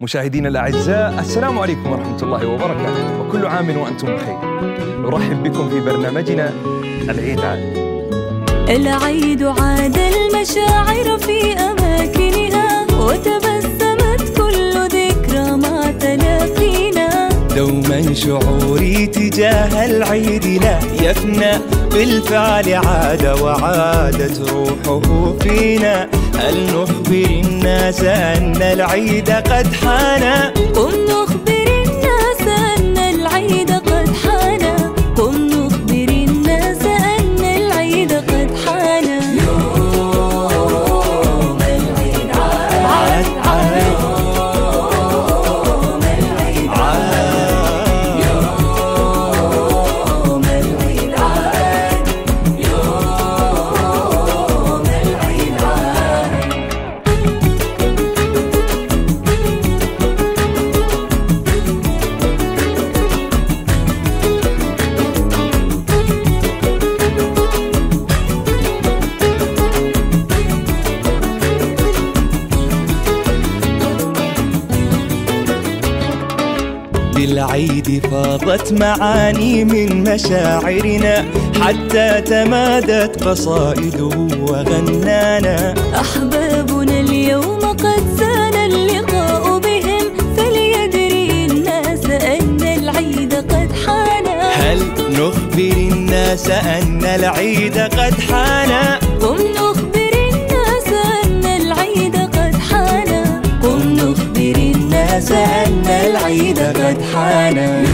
مشاهدينا الأعزاء السلام عليكم ورحمة الله وبركاته. وكل عام وأنتم بخير. نرحب بكم في برنامجنا العيد عاد. العيد عاد المشاعر في أماكنها وتبسمت كل ذكرى مع تلاقينا. دوما شعوري تجاه العيد لا يفنى. بالفعل عاد وعادت روحه فينا. هل نخبر أن العيد قد حان. بالعيد فاضت معاني من مشاعرنا حتى تمادت قصائده وغنانا. أحبابنا اليوم قد زان اللقاء بهم فليدري الناس أن العيد قد حان هل نخبر الناس أن العيد قد حان العيد قد حان